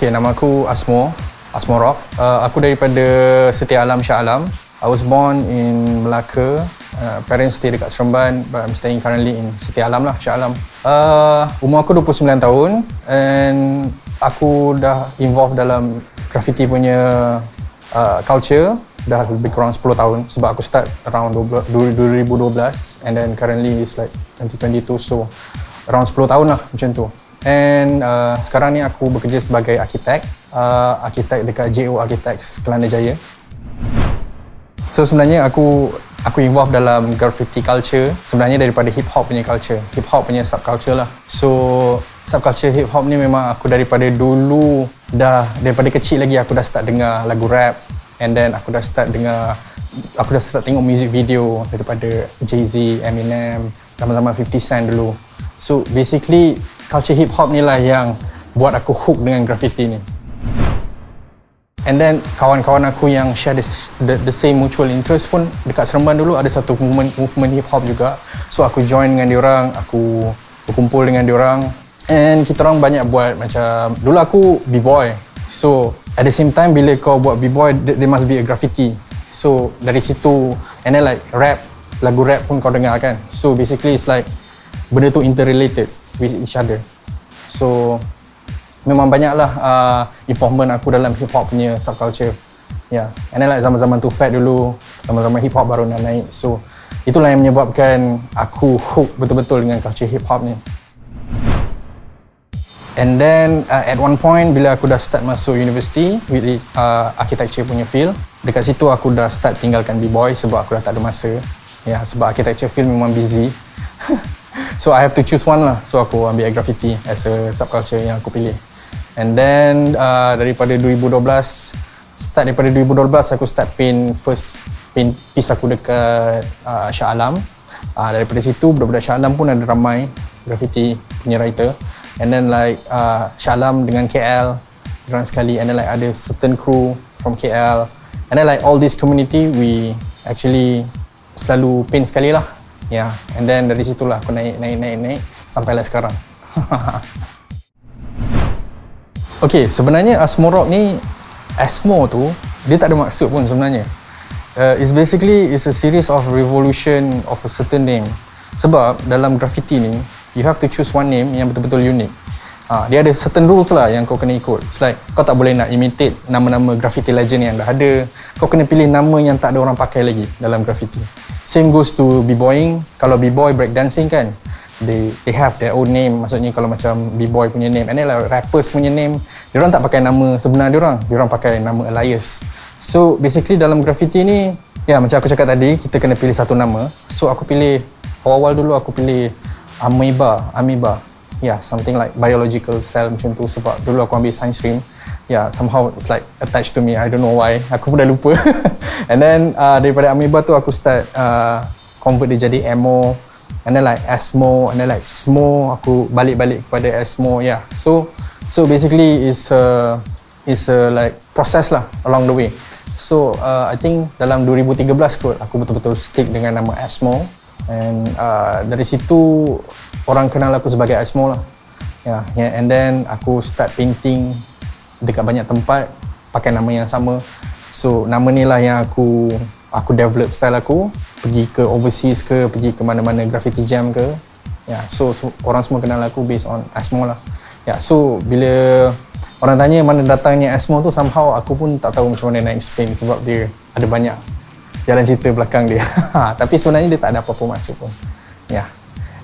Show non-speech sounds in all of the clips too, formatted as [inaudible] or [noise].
Okay, nama aku Asmo, Asmo Rock. Uh, aku daripada Setia Alam Shah Alam. I was born in Melaka. Uh, parents stay dekat Seremban but I'm staying currently in Setia Alam lah, Shah Alam. Uh, umur aku 29 tahun and aku dah involved dalam graffiti punya uh, culture dah lebih kurang 10 tahun sebab aku start around 2012 and then currently is like 2022 so around 10 tahun lah macam tu. And uh, sekarang ni aku bekerja sebagai arkitek, uh, arkitek dekat JO Architects Kelana Jaya. So sebenarnya aku aku involve dalam graffiti culture sebenarnya daripada hip hop punya culture, hip hop punya subculture lah. So subculture hip hop ni memang aku daripada dulu dah daripada kecil lagi aku dah start dengar lagu rap and then aku dah start dengar aku dah start tengok music video daripada Jay-Z, Eminem, zaman-zaman 50 Cent dulu. So basically culture hip hop ni lah yang buat aku hook dengan graffiti ni. And then kawan-kawan aku yang share the, the, the same mutual interest pun dekat Seremban dulu ada satu movement, movement hip hop juga. So aku join dengan diorang, aku berkumpul dengan diorang and kita orang banyak buat macam dulu aku b-boy. So at the same time bila kau buat b-boy there must be a graffiti. So dari situ and then like rap, lagu rap pun kau dengar kan. So basically it's like benda tu interrelated with each other. So memang banyaklah uh, involvement aku dalam hip hop punya subculture. Ya, yeah. and then like zaman-zaman tu fat dulu, zaman-zaman hip hop baru nak naik. So itulah yang menyebabkan aku hook betul-betul dengan culture hip hop ni. And then uh, at one point bila aku dah start masuk university with uh, architecture punya field, dekat situ aku dah start tinggalkan B-boy sebab aku dah tak ada masa. Ya, yeah, sebab architecture field memang busy. [laughs] So I have to choose one lah. So aku ambil graffiti as a subculture yang aku pilih. And then uh, daripada 2012, start daripada 2012 aku start paint first paint piece aku dekat uh, Shah Alam. Uh, daripada situ budak-budak Shah Alam pun ada ramai graffiti punya writer. And then like uh, Shah Alam dengan KL, orang sekali. And then like ada certain crew from KL. And then like all this community we actually selalu paint sekali lah Ya, yeah. and then dari situlah aku naik, naik, naik, naik sampai lah sekarang. [laughs] okay, sebenarnya Asmo Rock ni, Asmo tu, dia tak ada maksud pun sebenarnya. Uh, it's basically it's a series of revolution of a certain name. Sebab dalam graffiti ni, you have to choose one name yang betul-betul unik. Ha, dia ada certain rules lah yang kau kena ikut. It's like kau tak boleh nak imitate nama-nama graffiti legend yang dah ada. Kau kena pilih nama yang tak ada orang pakai lagi dalam graffiti. Same goes to b-boying. Kalau b-boy breakdancing kan, they they have their own name. Maksudnya kalau macam b-boy punya name, and then like rappers punya name, dia orang tak pakai nama sebenar dia orang. Dia orang pakai nama alias. So basically dalam graffiti ni, ya macam aku cakap tadi, kita kena pilih satu nama. So aku pilih awal-awal dulu aku pilih amoeba, amoeba. Yeah, something like biological cell macam tu sebab dulu aku ambil science stream yeah, somehow it's like attached to me. I don't know why. Aku pun dah lupa. [laughs] and then uh, daripada amoeba tu aku start uh, convert dia jadi emo. And then like asmo. And then like smo. Aku balik-balik kepada asmo. Yeah. So so basically it's a it's a like process lah along the way. So uh, I think dalam 2013 kot aku betul-betul stick dengan nama asmo. And uh, dari situ orang kenal aku sebagai asmo lah. Yeah, yeah, and then aku start painting dekat banyak tempat pakai nama yang sama. So nama ni lah yang aku aku develop style aku pergi ke overseas ke pergi ke mana-mana graffiti jam ke. Ya, yeah, so, so orang semua kenal aku based on Asmo lah. Ya, yeah, so bila orang tanya mana datangnya Asmo tu somehow aku pun tak tahu macam mana nak explain sebab dia ada banyak jalan cerita belakang dia. [laughs] Tapi sebenarnya dia tak ada apa-apa maksud pun. Ya. Yeah.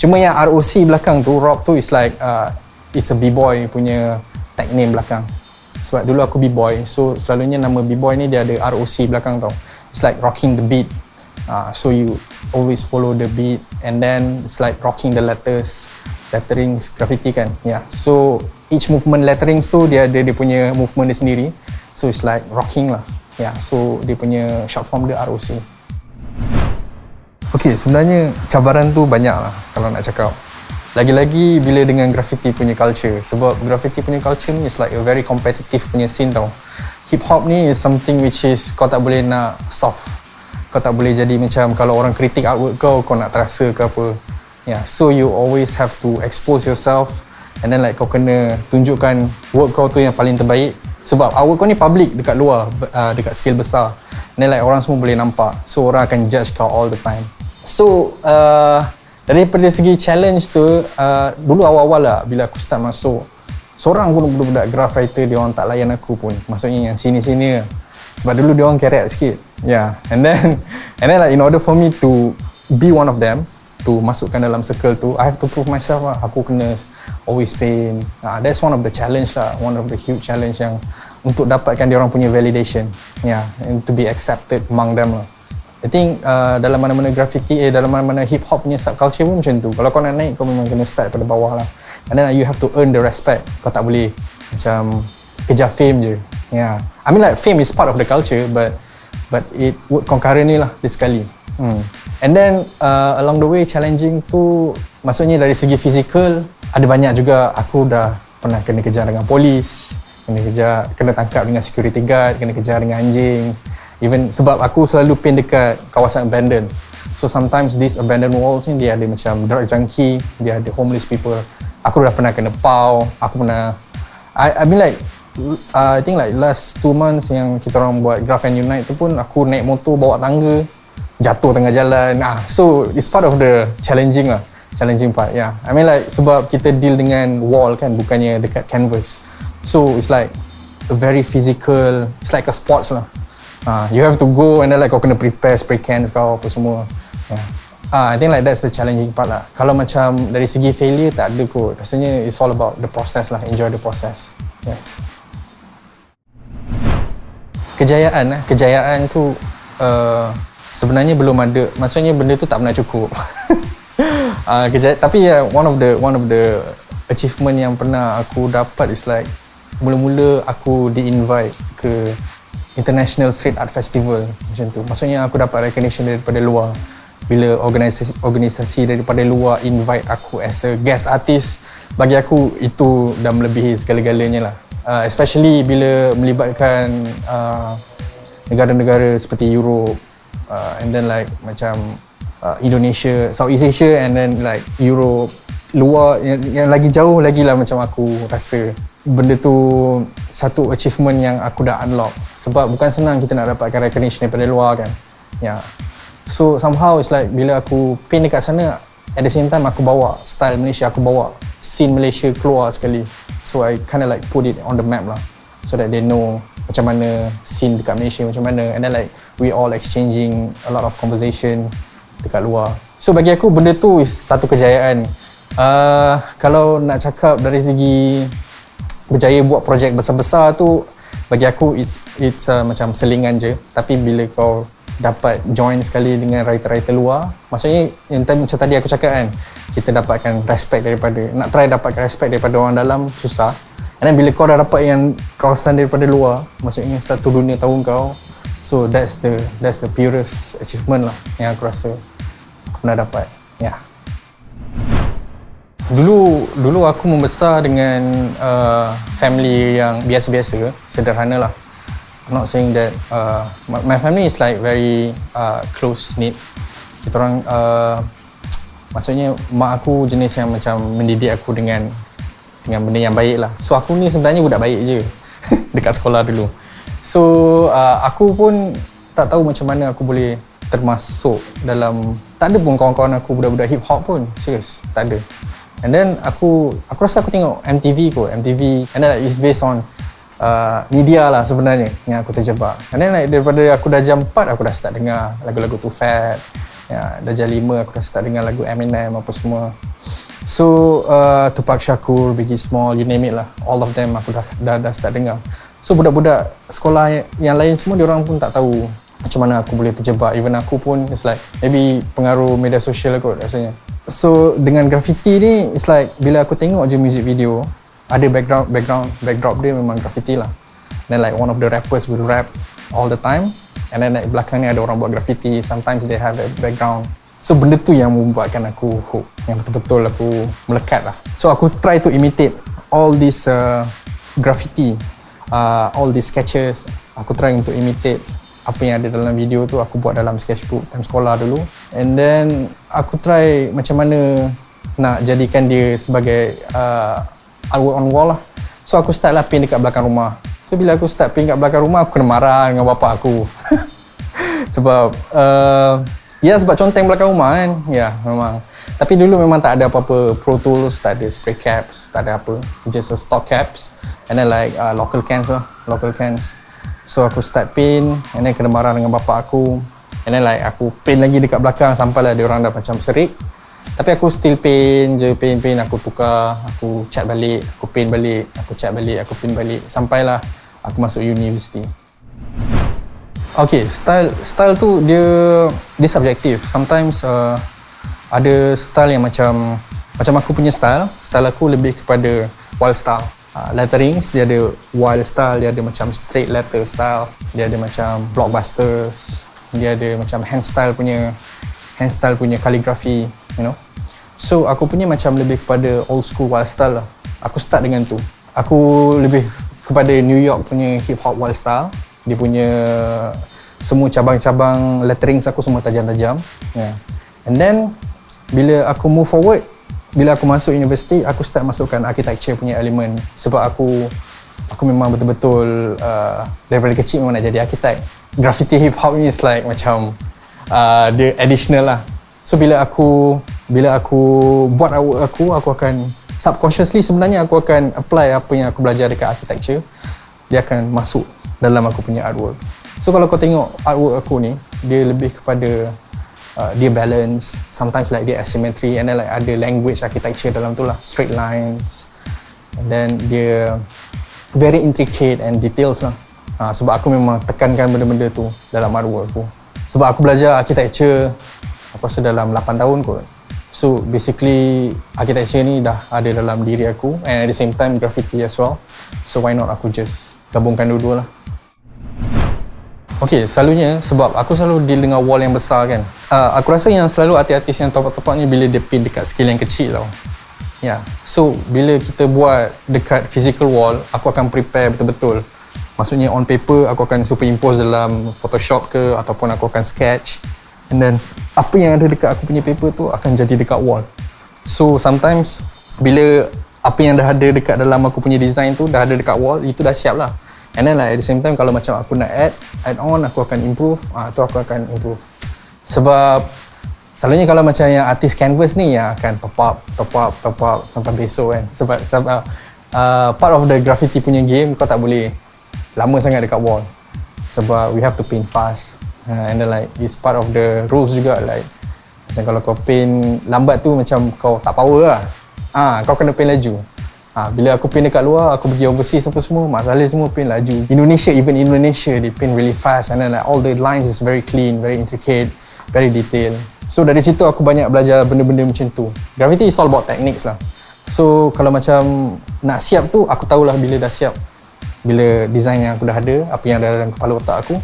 Cuma yang ROC belakang tu, rock tu is like uh, is a b-boy punya tag name belakang sebab dulu aku b-boy so selalunya nama b-boy ni dia ada ROC belakang tau. It's like rocking the beat. Uh, so you always follow the beat and then it's like rocking the letters letterings graffiti kan. Yeah so each movement letterings tu dia ada dia punya movement dia sendiri. So it's like rocking lah. Yeah so dia punya short form dia ROC Okay, sebenarnya cabaran tu banyak lah kalau nak cakap lagi-lagi bila dengan graffiti punya culture. Sebab graffiti punya culture ni is like a very competitive punya scene tau. Hip hop ni is something which is kau tak boleh nak soft. Kau tak boleh jadi macam kalau orang kritik artwork kau kau nak terasa ke apa. Yeah so you always have to expose yourself and then like kau kena tunjukkan work kau tu yang paling terbaik. Sebab awak kau ni public dekat luar uh, dekat scale besar. And then like orang semua boleh nampak. So orang akan judge kau all the time. So uh, daripada segi challenge tu uh, dulu awal-awal lah bila aku start masuk seorang pun budak-budak graph writer dia orang tak layan aku pun. Maksudnya yang sini-sini sebab dulu dia orang keret sikit. Yeah. And then [laughs] and then like in order for me to be one of them to masukkan dalam circle tu I have to prove myself lah. Aku kena always pain. Uh, that's one of the challenge lah. One of the huge challenge yang untuk dapatkan dia orang punya validation. Yeah. And to be accepted among them lah I think uh, dalam mana-mana graffiti eh dalam mana-mana hip hop punya subculture pun macam tu. Kalau kau nak naik kau memang kena start pada bawah lah. And then you have to earn the respect. Kau tak boleh macam kejar fame je. Yeah I mean like fame is part of the culture but but it would concurrently lah this sekali Hmm. And then uh, along the way challenging tu maksudnya dari segi fizikal ada banyak juga. Aku dah pernah kena kejar dengan polis, kena kejar, kena tangkap dengan security guard, kena kejar dengan anjing. Even sebab aku selalu pin dekat kawasan abandoned. So sometimes these abandoned walls ni dia ada macam drug junkie, dia ada homeless people. Aku dah pernah kena pau, aku pernah I, I mean like uh, I think like last two months yang kita orang buat Graph and Unite tu pun aku naik motor bawa tangga jatuh tengah jalan. Ah, so it's part of the challenging lah. Challenging part, yeah. I mean like sebab kita deal dengan wall kan, bukannya dekat canvas. So it's like a very physical, it's like a sports lah. Ah, you have to go and then like kau kena prepare spray cans kau apa semua. Yeah. Ah, I think like that's the challenging part lah. Kalau macam dari segi failure tak ada kot. Rasanya it's all about the process lah. Enjoy the process. Yes. Kejayaan lah. Kejayaan tu uh, sebenarnya belum ada maksudnya benda tu tak pernah cukup [laughs] uh, kejap, tapi ya yeah, one of the one of the achievement yang pernah aku dapat is like mula-mula aku di-invite ke International Street Art Festival macam tu. Maksudnya aku dapat recognition daripada luar. Bila organisasi, organisasi daripada luar invite aku as a guest artist bagi aku itu dah melebihi segala-galanya lah. Uh, especially bila melibatkan uh, negara-negara seperti Europe uh, and then like macam uh, Indonesia, Southeast Asia and then like Europe. Luar yang, yang lagi jauh lagi lah macam aku rasa benda tu satu achievement yang aku dah unlock. Sebab bukan senang kita nak dapatkan recognition daripada luar kan. Ya. Yeah. so somehow it's like bila aku pin dekat sana at the same time aku bawa style Malaysia aku bawa scene Malaysia keluar sekali. So I kind of like put it on the map lah. So that they know macam mana scene dekat Malaysia macam mana and then like we all exchanging a lot of conversation dekat luar. So bagi aku benda tu is satu kejayaan. Uh, kalau nak cakap dari segi berjaya buat projek besar-besar tu bagi aku it's it's uh, macam selingan je tapi bila kau dapat join sekali dengan writer-writer luar maksudnya yang tadi macam tadi aku cakap kan kita dapatkan respect daripada nak try dapatkan respect daripada orang dalam susah And then bila kau dah dapat yang kawasan daripada luar, maksudnya satu dunia tahu kau, so that's the that's the purest achievement lah yang aku rasa aku pernah dapat. Yeah. Dulu dulu aku membesar dengan uh, family yang biasa-biasa, sederhana lah. I'm not saying that uh, my, family is like very uh, close knit. Kita orang uh, maksudnya mak aku jenis yang macam mendidik aku dengan dengan benda yang baik lah. So aku ni sebenarnya budak baik je [laughs] dekat sekolah dulu. So uh, aku pun tak tahu macam mana aku boleh termasuk dalam tak ada pun kawan-kawan aku budak-budak hip hop pun serius tak ada and then aku aku rasa aku tengok MTV kot MTV and then like, it's based on uh, media lah sebenarnya yang aku terjebak and then like daripada aku dah jam 4 aku dah start dengar lagu-lagu Too Fat ya, dah jam 5 aku dah start dengar lagu Eminem apa semua So uh, Tupac Shakur, Biggie Small, you name it lah. All of them aku dah dah, dah start dengar. So budak-budak sekolah yang, yang lain semua dia orang pun tak tahu macam mana aku boleh terjebak. Even aku pun it's like maybe pengaruh media sosial kot rasanya. So dengan graffiti ni it's like bila aku tengok je music video ada background background backdrop dia memang graffiti lah. Then like one of the rappers will rap all the time and then like belakang ni ada orang buat graffiti. Sometimes they have a background So benda tu yang membuatkan aku hook Yang betul-betul aku melekat lah So aku try to imitate all this uh, graffiti uh, All these sketches Aku try untuk imitate apa yang ada dalam video tu aku buat dalam sketchbook time sekolah dulu. And then aku try macam mana nak jadikan dia sebagai uh, artwork on wall lah. So aku start lah paint dekat belakang rumah. So bila aku start paint dekat belakang rumah aku kena marah dengan bapak aku. [laughs] Sebab uh, ya sebab conteng belakang rumah kan? Ya memang. Tapi dulu memang tak ada apa-apa pro tools tak ada spray caps tak ada apa. Just a stock caps. And then like uh, local cans lah local cans so aku start paint and then kena marah dengan bapak aku and then like aku paint lagi dekat belakang sampailah dia orang dah macam serik tapi aku still paint je, paint, paint, aku tukar, aku cat balik, aku paint balik, aku cat balik, aku paint balik. Sampailah aku masuk universiti. Okay, style style tu dia dia subjektif. Sometimes uh, ada style yang macam macam aku punya style. Style aku lebih kepada wild style. Uh, letterings dia ada wild style, dia ada macam straight letter style, dia ada macam blockbusters, dia ada macam hand style punya hand style punya calligraphy, you know. So aku punya macam lebih kepada old school wild style lah. Aku start dengan tu. Aku lebih kepada New York punya hip hop wild style. Dia punya semua cabang-cabang letterings aku semua tajam-tajam. Yeah. And then bila aku move forward, bila aku masuk universiti, aku start masukkan architecture punya elemen sebab aku aku memang betul-betul uh, daripada kecil memang nak jadi arkitek. Graffiti hip hop ni is like macam uh, dia additional lah. So bila aku bila aku buat artwork aku aku akan subconsciously sebenarnya aku akan apply apa yang aku belajar dekat architecture dia akan masuk dalam aku punya artwork so kalau kau tengok artwork aku ni dia lebih kepada uh, dia balance. Sometimes like dia asymmetry and then like ada language architecture dalam tu lah. Straight lines. And then dia very intricate and details lah. Uh, sebab aku memang tekankan benda-benda tu dalam artwork aku. Sebab aku belajar architecture aku rasa dalam 8 tahun kot. So basically architecture ni dah ada dalam diri aku and at the same time graffiti as well. So why not aku just gabungkan dua-dua lah. Okay, selalunya sebab aku selalu deal dengan wall yang besar kan. Uh, aku rasa yang selalu artis-artis yang top-top ni bila dia pin dekat scale yang kecil tau. Ya, yeah. so bila kita buat dekat physical wall, aku akan prepare betul-betul. Maksudnya on paper, aku akan superimpose dalam Photoshop ke ataupun aku akan sketch. And then apa yang ada dekat aku punya paper tu akan jadi dekat wall. So sometimes bila apa yang dah ada dekat dalam aku punya design tu dah ada dekat wall, itu dah siap lah. And then like at the same time kalau macam aku nak add, add on aku akan improve, ah tu aku akan improve. Sebab selalunya kalau macam yang artis canvas ni yang akan top up, top up, top up sampai besok kan. Sebab sebab uh, part of the graffiti punya game kau tak boleh lama sangat dekat wall. Sebab we have to paint fast uh, and then like it's part of the rules juga like macam kalau kau paint lambat tu macam kau tak power lah ah kau kena paint laju ah bila aku paint dekat luar aku pergi overseas apa semua masalah semua paint laju. Indonesia even Indonesia they paint really fast and then like, all the lines is very clean very intricate very detailed. So dari situ aku banyak belajar benda-benda macam tu. Graffiti is all about techniques lah. So kalau macam nak siap tu aku tahulah bila dah siap. Bila design yang aku dah ada apa yang ada dalam kepala otak aku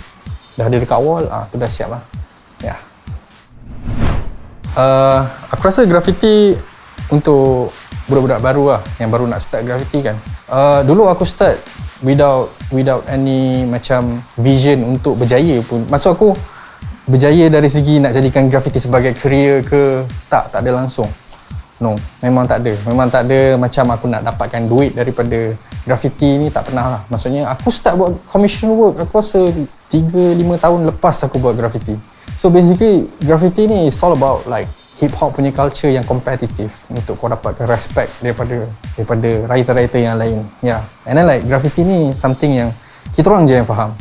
dah ada dekat wall ah tu dah siap lah. Ya. Yeah. uh, aku rasa graffiti untuk budak-budak baru lah yang baru nak start graffiti kan. Uh, dulu aku start without without any macam vision untuk berjaya pun. Maksud aku berjaya dari segi nak jadikan graffiti sebagai career ke tak tak ada langsung. No memang tak ada. Memang tak ada macam aku nak dapatkan duit daripada graffiti ni tak pernah lah. Maksudnya aku start buat commission work aku rasa 3-5 tahun lepas aku buat graffiti so basically graffiti ni is all about like hip hop punya culture yang kompetitif untuk kau dapatkan respect daripada daripada writer-writer yang lain. Ya. Yeah. and then like graffiti ni something yang kita orang je yang faham.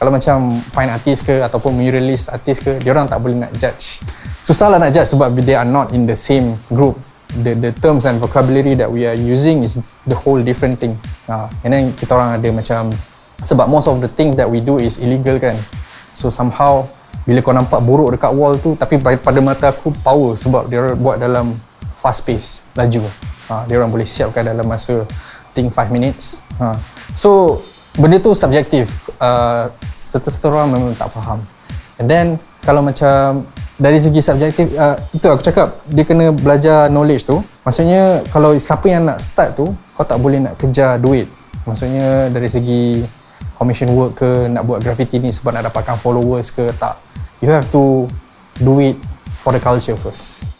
Kalau macam fine artist ke ataupun muralist artist ke dia orang tak boleh nak judge. Susah lah nak judge sebab they are not in the same group. The the terms and vocabulary that we are using is the whole different thing. Uh, and then kita orang ada macam sebab most of the things that we do is illegal kan. So somehow bila kau nampak buruk dekat wall tu tapi pada mata aku power sebab dia buat dalam fast pace laju. Ha, dia orang boleh siapkan dalam masa think 5 minutes. Ha. so benda tu subjektif. Uh, serta-serta orang memang tak faham. And then kalau macam dari segi subjektif uh, itu aku cakap dia kena belajar knowledge tu. Maksudnya kalau siapa yang nak start tu kau tak boleh nak kejar duit. Maksudnya dari segi commission work ke nak buat graffiti ni sebab nak dapatkan followers ke tak you have to do it for the culture first